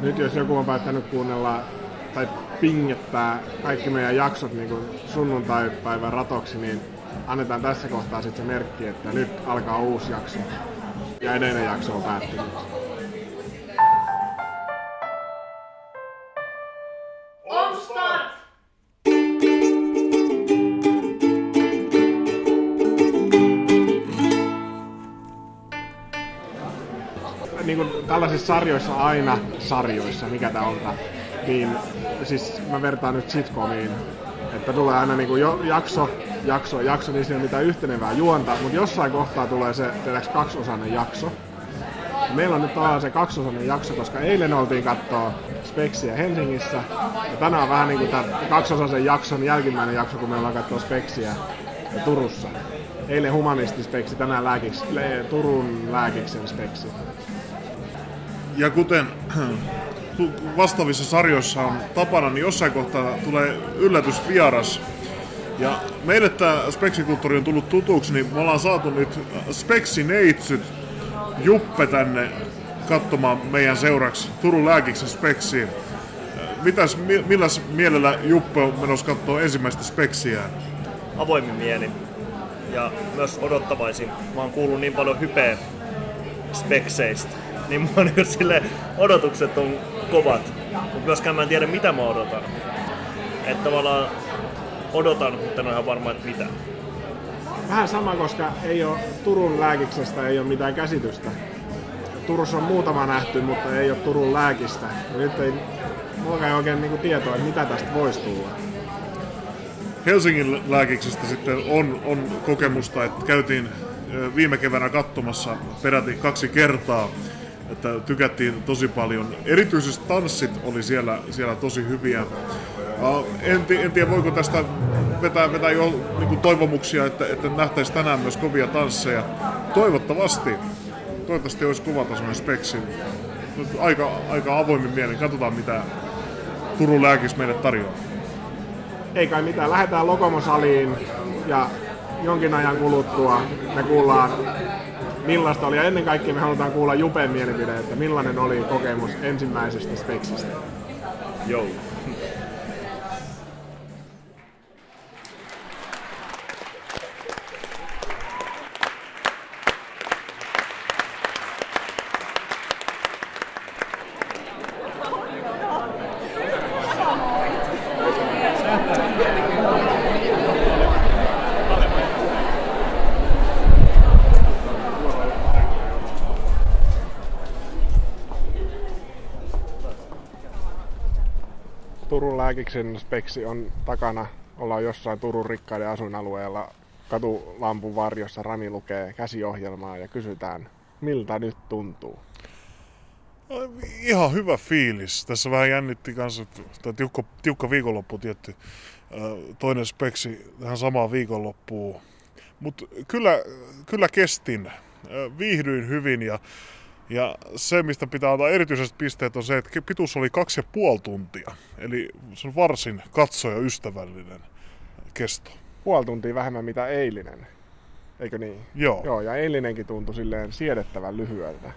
nyt jos joku on päättänyt kuunnella tai pingettää kaikki meidän jaksot niin kuin sunnuntai-päivän ratoksi, niin annetaan tässä kohtaa sitten se merkki, että nyt alkaa uusi jakso. Ja edellinen jakso on päättynyt. Niin kuin tällaisissa sarjoissa aina, sarjoissa, mikä tämä on, niin siis mä vertaan nyt sitcomiin, että tulee aina niin kuin jo, jakso, jakso, jakso, niin siinä ei ole mitään yhtenevää juonta, mutta jossain kohtaa tulee se tehdäänkö kaksiosainen jakso. Meillä on nyt tavallaan se kaksiosainen jakso, koska eilen oltiin katsoa Speksiä Helsingissä, ja tänään on vähän niin kuin tämä kaksiosaisen jakson jälkimmäinen jakso, kun me ollaan katsoa Speksiä Turussa. Eilen humanistispeksi, tänään lääkiksi, Turun lääkiksen speksi. Ja kuten vastaavissa sarjoissa on tapana, niin jossain kohtaa tulee yllätysvieras. Ja meille tämä speksikulttuuri on tullut tutuksi, niin me ollaan saatu nyt speksineitsyt Juppe katsomaan meidän seuraksi Turun lääkiksen speksiin. Mitäs, milläs mielellä Juppe on menossa katsoa ensimmäistä speksiä? Avoimin mieli. Ja myös odottavaisin. Mä oon kuullut niin paljon hypeä spekseistä niin mun sille odotukset on kovat. Mutta myöskään mä en tiedä mitä mä odotan. Että tavallaan odotan, mutta en ole ihan varma, että mitä. Vähän sama, koska ei ole Turun lääkiksestä ei ole mitään käsitystä. Turussa on muutama nähty, mutta ei ole Turun lääkistä. Ja nyt ei mulla ei oikein niinku tietoa, että mitä tästä voisi tulla. Helsingin lääkiksestä sitten on, on kokemusta, että käytiin viime keväänä katsomassa peräti kaksi kertaa että tykättiin tosi paljon. Erityisesti tanssit oli siellä, siellä tosi hyviä. En, en tiedä, voiko tästä vetää, vetää jo niin kuin toivomuksia, että, että nähtäisi tänään myös kovia tansseja. Toivottavasti. Toivottavasti olisi kovatasoinen speksi. Aika, aika avoimin mielin. Katsotaan, mitä Turun lääkis meille tarjoaa. Ei kai mitään. Lähdetään Lokomosaliin ja jonkin ajan kuluttua me kuullaan millaista oli. Ja ennen kaikkea me halutaan kuulla Jupen mielipide, että millainen oli kokemus ensimmäisestä speksistä. Joo. Lääkiksen speksi on takana. Ollaan jossain Turun rikkaiden asuinalueella. Katulampun varjossa Rami lukee käsiohjelmaa ja kysytään, miltä nyt tuntuu? Ihan hyvä fiilis. Tässä vähän jännitti kanssa, että tiukka, tiukka viikonloppu tietty. Toinen speksi tähän samaan viikonloppuun. Mutta kyllä, kyllä kestin. Viihdyin hyvin ja ja se, mistä pitää antaa erityiset pisteet, on se, että pituus oli kaksi ja puoli tuntia. Eli se on varsin katsoja ystävällinen kesto. Puoli tuntia vähemmän mitä eilinen. Eikö niin? Joo. Joo, ja eilinenkin tuntui silleen siedettävän lyhyeltä.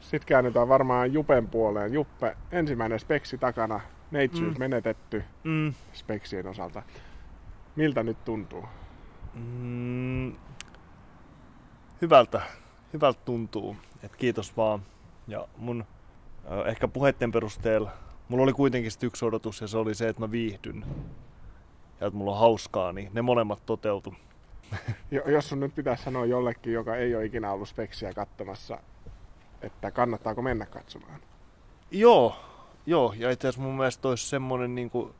Sitten käännytään varmaan Jupen puoleen. Juppe, ensimmäinen speksi takana, neitsyys mm. menetetty mm. speksien osalta. Miltä nyt tuntuu? Mm, hyvältä, hyvältä tuntuu. Et kiitos vaan. Ja mun ehkä puheiden perusteella mulla oli kuitenkin yksi odotus ja se oli se, että mä viihdyn. Ja että mulla on hauskaa, niin ne molemmat toteutu. Jos sun nyt pitäisi sanoa jollekin, joka ei ole ikinä ollut speksiä katsomassa, että kannattaako mennä katsomaan? Joo, joo. Ja itse asiassa mun mielestä olisi semmoinen niin kuin,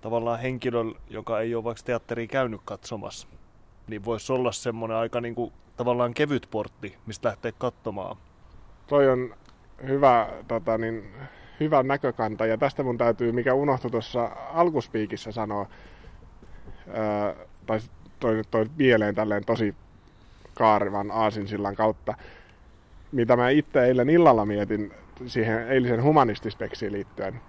tavallaan henkilö, joka ei ole vaikka teatteria käynyt katsomassa, niin voisi olla semmoinen aika niin kuin tavallaan kevyt portti, mistä lähtee katsomaan. Toi on hyvä, tota, niin, hyvä näkökanta ja tästä mun täytyy, mikä unohtui tuossa alkuspiikissä sanoa, ää, tai toi toi mieleen tälleen tosi kaarivan aasinsillan kautta, mitä mä itse eilen illalla mietin siihen eilisen humanistispeksiin liittyen,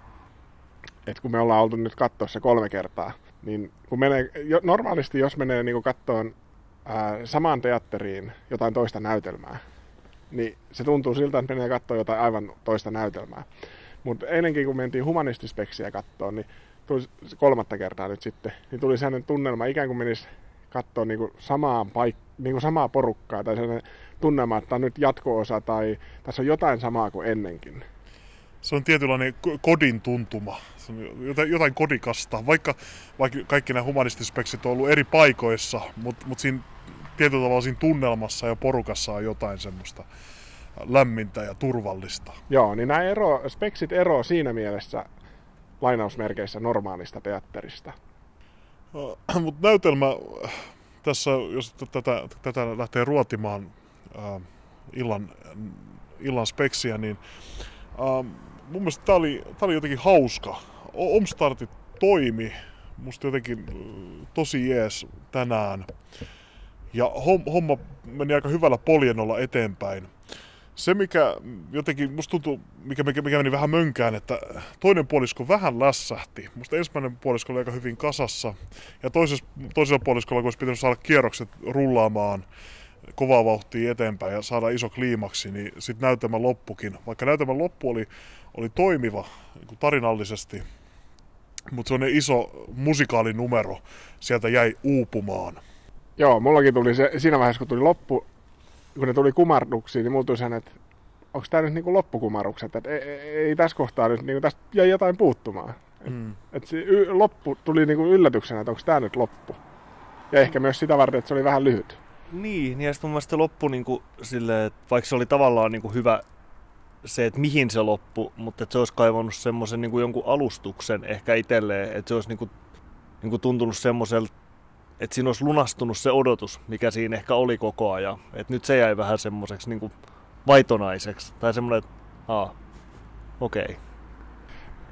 että kun me ollaan oltu nyt katsoa kolme kertaa, niin kun menee, normaalisti jos menee niin kattoon ää, samaan teatteriin jotain toista näytelmää, niin se tuntuu siltä, että menee katsoa jotain aivan toista näytelmää. Mutta ennenkin, kun mentiin humanistispeksiä katsoa, niin tuli kolmatta kertaa nyt sitten, niin tuli sellainen tunnelma, ikään kuin menisi katsoa niin samaan paik- niin samaa porukkaa tai sellainen tunnelma, että on nyt jatko-osa tai tässä on jotain samaa kuin ennenkin. Se on tietynlainen kodin tuntuma, se on jotain, kodikasta, vaikka, vaikka kaikki nämä humanistispeksit on ollut eri paikoissa, mutta mut siinä tietyllä tavalla siinä tunnelmassa ja porukassa on jotain semmoista lämmintä ja turvallista. Joo, niin nämä ero, speksit eroavat siinä mielessä lainausmerkeissä normaalista teatterista. Mutta näytelmä tässä, jos tätä, tätä lähtee ruotimaan äh, illan, illan speksiä, niin äh, mun mielestä tämä oli, tää oli jotenkin hauska. Omstartit toimi musta jotenkin tosi jees tänään. Ja homma meni aika hyvällä poljennolla eteenpäin se, mikä jotenkin, musta tuntuu, mikä, mikä, meni vähän mönkään, että toinen puolisko vähän lässähti. Musta ensimmäinen puolisko oli aika hyvin kasassa. Ja toisessa, toisella puoliskolla, kun olisi pitänyt saada kierrokset rullaamaan kovaa vauhtia eteenpäin ja saada iso kliimaksi, niin sitten näytelmä loppukin. Vaikka näytelmän loppu oli, oli toimiva niin tarinallisesti, mutta se on iso musikalinumero sieltä jäi uupumaan. Joo, mullakin tuli se, siinä vaiheessa kun tuli loppu, kun ne tuli kumarruksiin, niin mulla tuli sen, että onko tämä nyt niinku loppukumarrukset, että ei, ei, ei tässä kohtaa nyt, niinku tästä jäi jotain puuttumaan. Mm. Et, et se y, loppu tuli niinku yllätyksenä, että onko tämä nyt loppu. Ja ehkä myös sitä varten, että se oli vähän lyhyt. Niin, ja sitten mun mielestä loppu niinku silleen, että vaikka se oli tavallaan niinku hyvä se, että mihin se loppu, mutta että se olisi kaivannut semmoisen niinku jonkun alustuksen ehkä itselleen, että se olisi niinku, niinku tuntunut semmoiselta että siinä olisi lunastunut se odotus, mikä siinä ehkä oli koko ajan. että nyt se jäi vähän semmoiseksi niin kuin vaitonaiseksi. Tai semmoinen, että okei. Okay.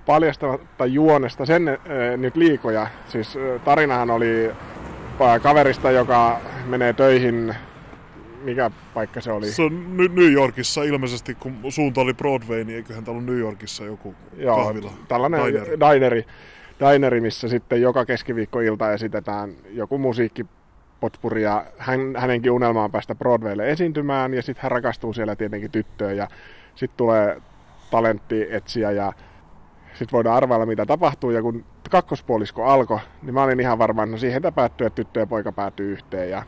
Paljastamatta juonesta sen äh, nyt liikoja. Siis äh, tarinahan oli kaverista, joka menee töihin mikä paikka se oli? Se on New Yorkissa ilmeisesti, kun suunta oli Broadway, niin eiköhän täällä ole New Yorkissa joku Joo, kahvila. tällainen dineri. dineri dineri, missä sitten joka keskiviikkoilta esitetään joku musiikki potpuri ja hän, hänenkin unelma on päästä Broadwaylle esiintymään ja sitten hän rakastuu siellä tietenkin tyttöön ja sitten tulee talentti etsiä ja sitten voidaan arvailla mitä tapahtuu ja kun kakkospuolisko alkoi, niin mä olin ihan varma, että no siihen päättyy, että tyttö ja poika päätyy yhteen ja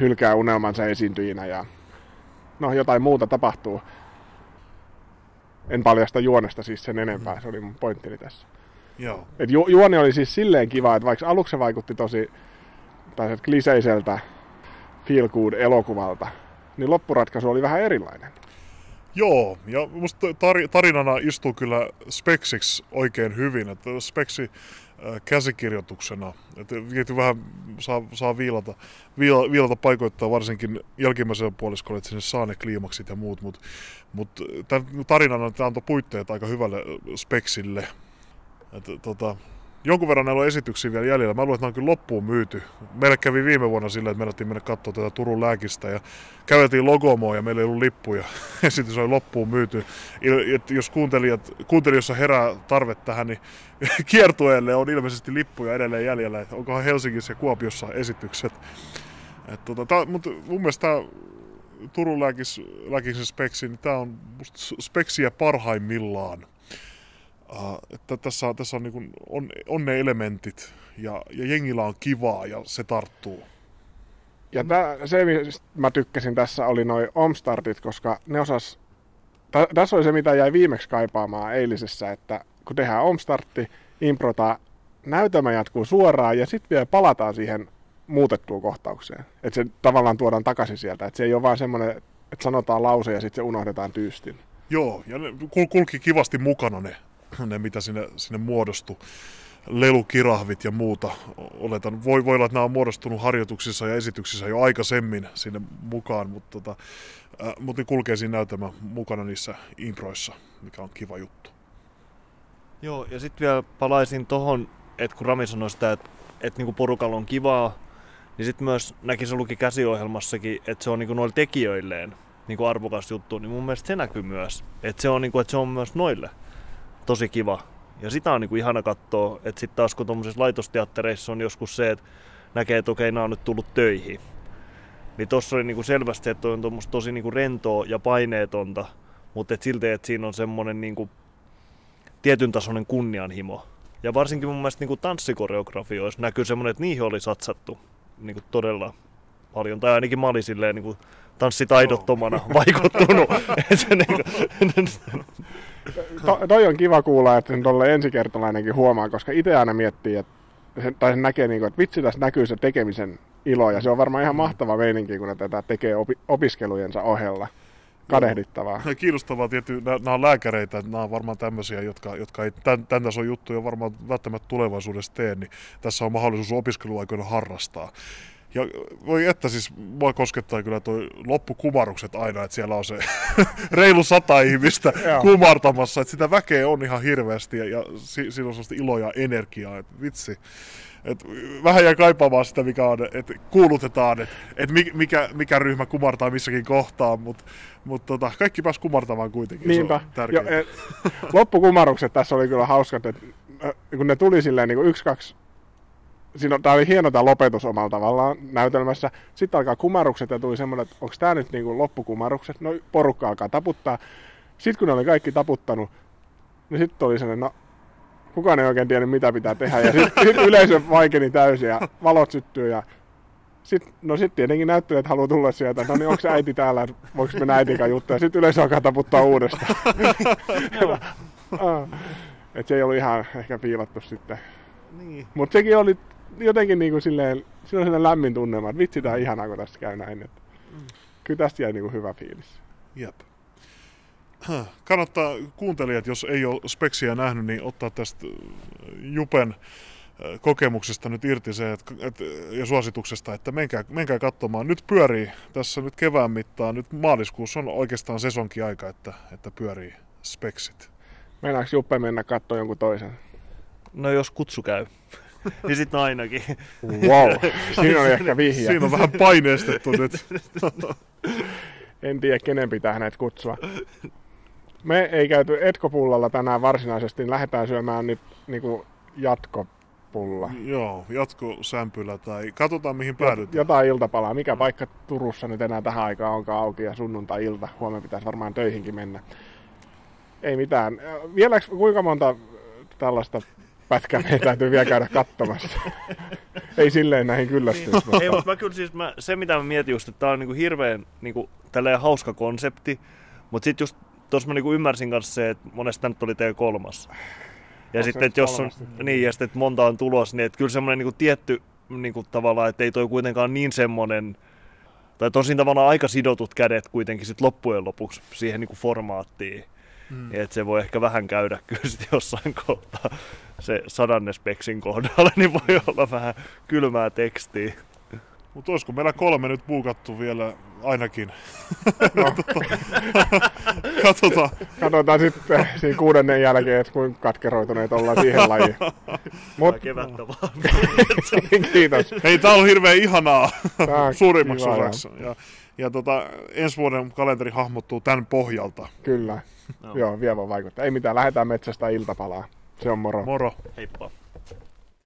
hylkää unelmansa esiintyjinä ja no jotain muuta tapahtuu. En paljasta juonesta siis sen enempää, se oli mun pointtini tässä. Joo. Et ju, juoni oli siis silleen kiva, että vaikka aluksi se vaikutti tosi kliseiseltä feel good elokuvalta, niin loppuratkaisu oli vähän erilainen. Joo, ja musta tar- tarinana istuu kyllä Speksiksi oikein hyvin, että Speksi äh, käsikirjoituksena, että vähän saa, saa viilata, viilata, paikoittaa varsinkin jälkimmäisellä puoliskolla, että sinne saa ne kliimaksit ja muut, mutta mut, tarinana tämä antoi puitteet aika hyvälle Speksille, että, tota, jonkun verran näillä on esityksiä vielä jäljellä. Mä luulen, että on kyllä loppuun myyty. Meille kävi viime vuonna silleen, että me mennä katsoa tätä Turun lääkistä ja käveltiin Logomoa ja meillä ei ollut lippuja. Esitys oli loppuun myyty. Et jos kuuntelijat, kuuntelijoissa herää tarve tähän, niin kiertueelle on ilmeisesti lippuja edelleen jäljellä. Että onkohan Helsingissä ja Kuopiossa esitykset. Et tota, tää, mutta mun mielestä tämä Turun lääkis, lääkisen speksi, niin tämä on speksiä parhaimmillaan. Uh, että tässä, on, tässä on, niin kuin, on, on ne elementit ja, ja jengillä on kivaa ja se tarttuu. Ja tää, se, mistä mä tykkäsin tässä, oli noin omstartit, koska ne osas... Tässä oli se, mitä jäi viimeksi kaipaamaan eilisessä, että kun tehdään omstartti, improta, näytelmä jatkuu suoraan ja sitten vielä palataan siihen muutettuun kohtaukseen. Että se tavallaan tuodaan takaisin sieltä. Että se ei ole vaan semmoinen, että sanotaan lause ja sitten se unohdetaan tyystin. Joo, ja ne kulki kivasti mukana ne ne mitä sinne, sinne muodostui lelukirahvit ja muuta. Oletan, voi, voi olla, että nämä on muodostunut harjoituksissa ja esityksissä jo aikaisemmin sinne mukaan, mutta, tota, äh, mutta ne kulkee siinä näytelmä mukana niissä improissa, mikä on kiva juttu. Joo, ja sitten vielä palaisin tohon, että kun Rami sanoi sitä, että, että niinku porukalla on kivaa, niin sitten myös näki se luki käsiohjelmassakin, että se on niinku noille tekijöilleen niinku arvokas juttu, niin mun mielestä se näkyy myös. Että se on, niinku, että se on myös noille tosi kiva. Ja sitä on niin kuin ihana katsoa, että sitten taas kun tuommoisissa laitosteattereissa on joskus se, että näkee, että okei, nämä on nyt tullut töihin. Niin tossa oli niinku selvästi, että on tosi niinku rentoa ja paineetonta, mutta et silti, että siinä on semmoinen niinku tietyn tasoinen kunnianhimo. Ja varsinkin mun mielestä niin tanssikoreografioissa näkyy semmoinen, että niihin oli satsattu niin kuin todella paljon. Tai ainakin mä olin silleen niin kuin tanssitaidottomana oh. vaikuttunut. niin kuin... to, toi on kiva kuulla, että sen tolle ensikertalainenkin huomaa, koska itse aina miettii, että se, tai se näkee, niin kuin, että vitsi tässä näkyy se tekemisen ilo, ja se on varmaan ihan mahtava meininki, kun ne tätä tekee opi, opiskelujensa ohella kadehdittavaa. Ja kiinnostavaa tietysti, nämä on lääkäreitä, nämä on varmaan tämmöisiä, jotka, jotka ei tämän, tämän tason juttuja varmaan välttämättä tulevaisuudessa tee, niin tässä on mahdollisuus opiskeluaikoina harrastaa. Ja voi että siis, mua koskettaa kyllä tuo loppukumarukset aina, että siellä on se reilu sata ihmistä kumartamassa, että sitä väkeä on ihan hirveästi ja, ja si, siinä on sellaista iloa ja energiaa, että vitsi. Et vähän jää kaipaamaan sitä, mikä on, että kuulutetaan, että et mikä, mikä ryhmä kumartaa missäkin kohtaa, mutta mut tota, kaikki pääs kumartamaan kuitenkin. Niinpä. Jo, et, loppukumarukset tässä oli kyllä hauskat, että kun ne tuli silleen niin kuin yksi, kaksi Siinä on, tämä oli hieno tämä lopetus omalla tavallaan näytelmässä. Sitten alkaa kumarukset ja tuli semmoinen, että onko tämä nyt niin kuin loppukumarukset. No porukka alkaa taputtaa. Sitten kun ne oli kaikki taputtanut, niin sitten oli sellainen, no kukaan ei oikein tiedä, mitä pitää tehdä. Ja sitten sit yleisö vaikeni täysin ja valot syttyy ja sitten, no sitten tietenkin näyttelijät haluaa tulla sieltä, no niin onko äiti täällä, voiko mennä äitin kanssa juttua, ja sitten yleisö alkaa taputtaa uudestaan. että se ei ollut ihan ehkä piilattu sitten. Niin. Mutta sekin oli jotenkin niin kuin silleen, siinä on sellainen lämmin tunnelma, että vitsi tää on ihanaa, kun tästä käy näin. Että mm. Kyllä tästä jäi niin kuin hyvä fiilis. Jep kannattaa kuuntelijat, jos ei ole speksiä nähnyt, niin ottaa tästä äh, Jupen äh, kokemuksesta nyt irti se että, että, ja suosituksesta, että menkää, menkää katsomaan. Nyt pyörii tässä nyt kevään mittaan, nyt maaliskuussa on oikeastaan sesonkin aika, että, että pyörii speksit. Meinaako Juppe mennä katsoa jonkun toisen? No jos kutsu käy. niin sitten ainakin. Wow, siinä on ehkä vihja. Siinä on vähän paineistettu nyt. en tiedä, kenen pitää hänet kutsua me ei käyty etkopullalla tänään varsinaisesti, niin lähdetään syömään nyt niin kuin jatkopulla. Joo, jatkosämpylä tai katsotaan mihin päädytään. Jotain iltapalaa. Mikä paikka Turussa nyt enää tähän aikaan onkaan auki ja sunnuntai-ilta. Huomenna pitäisi varmaan töihinkin mennä. Ei mitään. Vieläks kuinka monta tällaista pätkää meidän täytyy vielä käydä katsomassa. ei silleen näihin kyllästy. Niin. Ei, mutta mä kyllä siis, mä, se mitä mä mietin just, että tää on niinku hirveän niinku, hauska konsepti, mutta sitten just tuossa mä niinku ymmärsin kanssa se, että monesta nyt oli teidän kolmas. Ja sitten, että jos on, niin, ja sitten, että monta on tulos, niin että kyllä semmoinen niinku tietty niinku tavallaan, että ei toi kuitenkaan niin semmoinen, tai tosin tavallaan aika sidotut kädet kuitenkin sit loppujen lopuksi siihen niinku formaattiin. Mm. Että se voi ehkä vähän käydä kyllä sit jossain kohtaa se sadannespeksin kohdalla, niin voi olla vähän kylmää tekstiä. Mutta olisiko meillä kolme nyt buukattu vielä ainakin? No. Katsotaan. Katsotaan sitten siinä kuudennen jälkeen, että kuinka katkeroituneet ollaan siihen lajiin. Mut... Kevättä vaan. Kiitos. Hei, tää on hirveän ihanaa suurimmaksi osaksi. Ja, ja tota, ensi vuoden kalenteri hahmottuu tämän pohjalta. Kyllä. No. Joo, vielä voi vaikuttaa. Ei mitään, lähdetään metsästä iltapalaa. Se on moro. Moro. Heippa.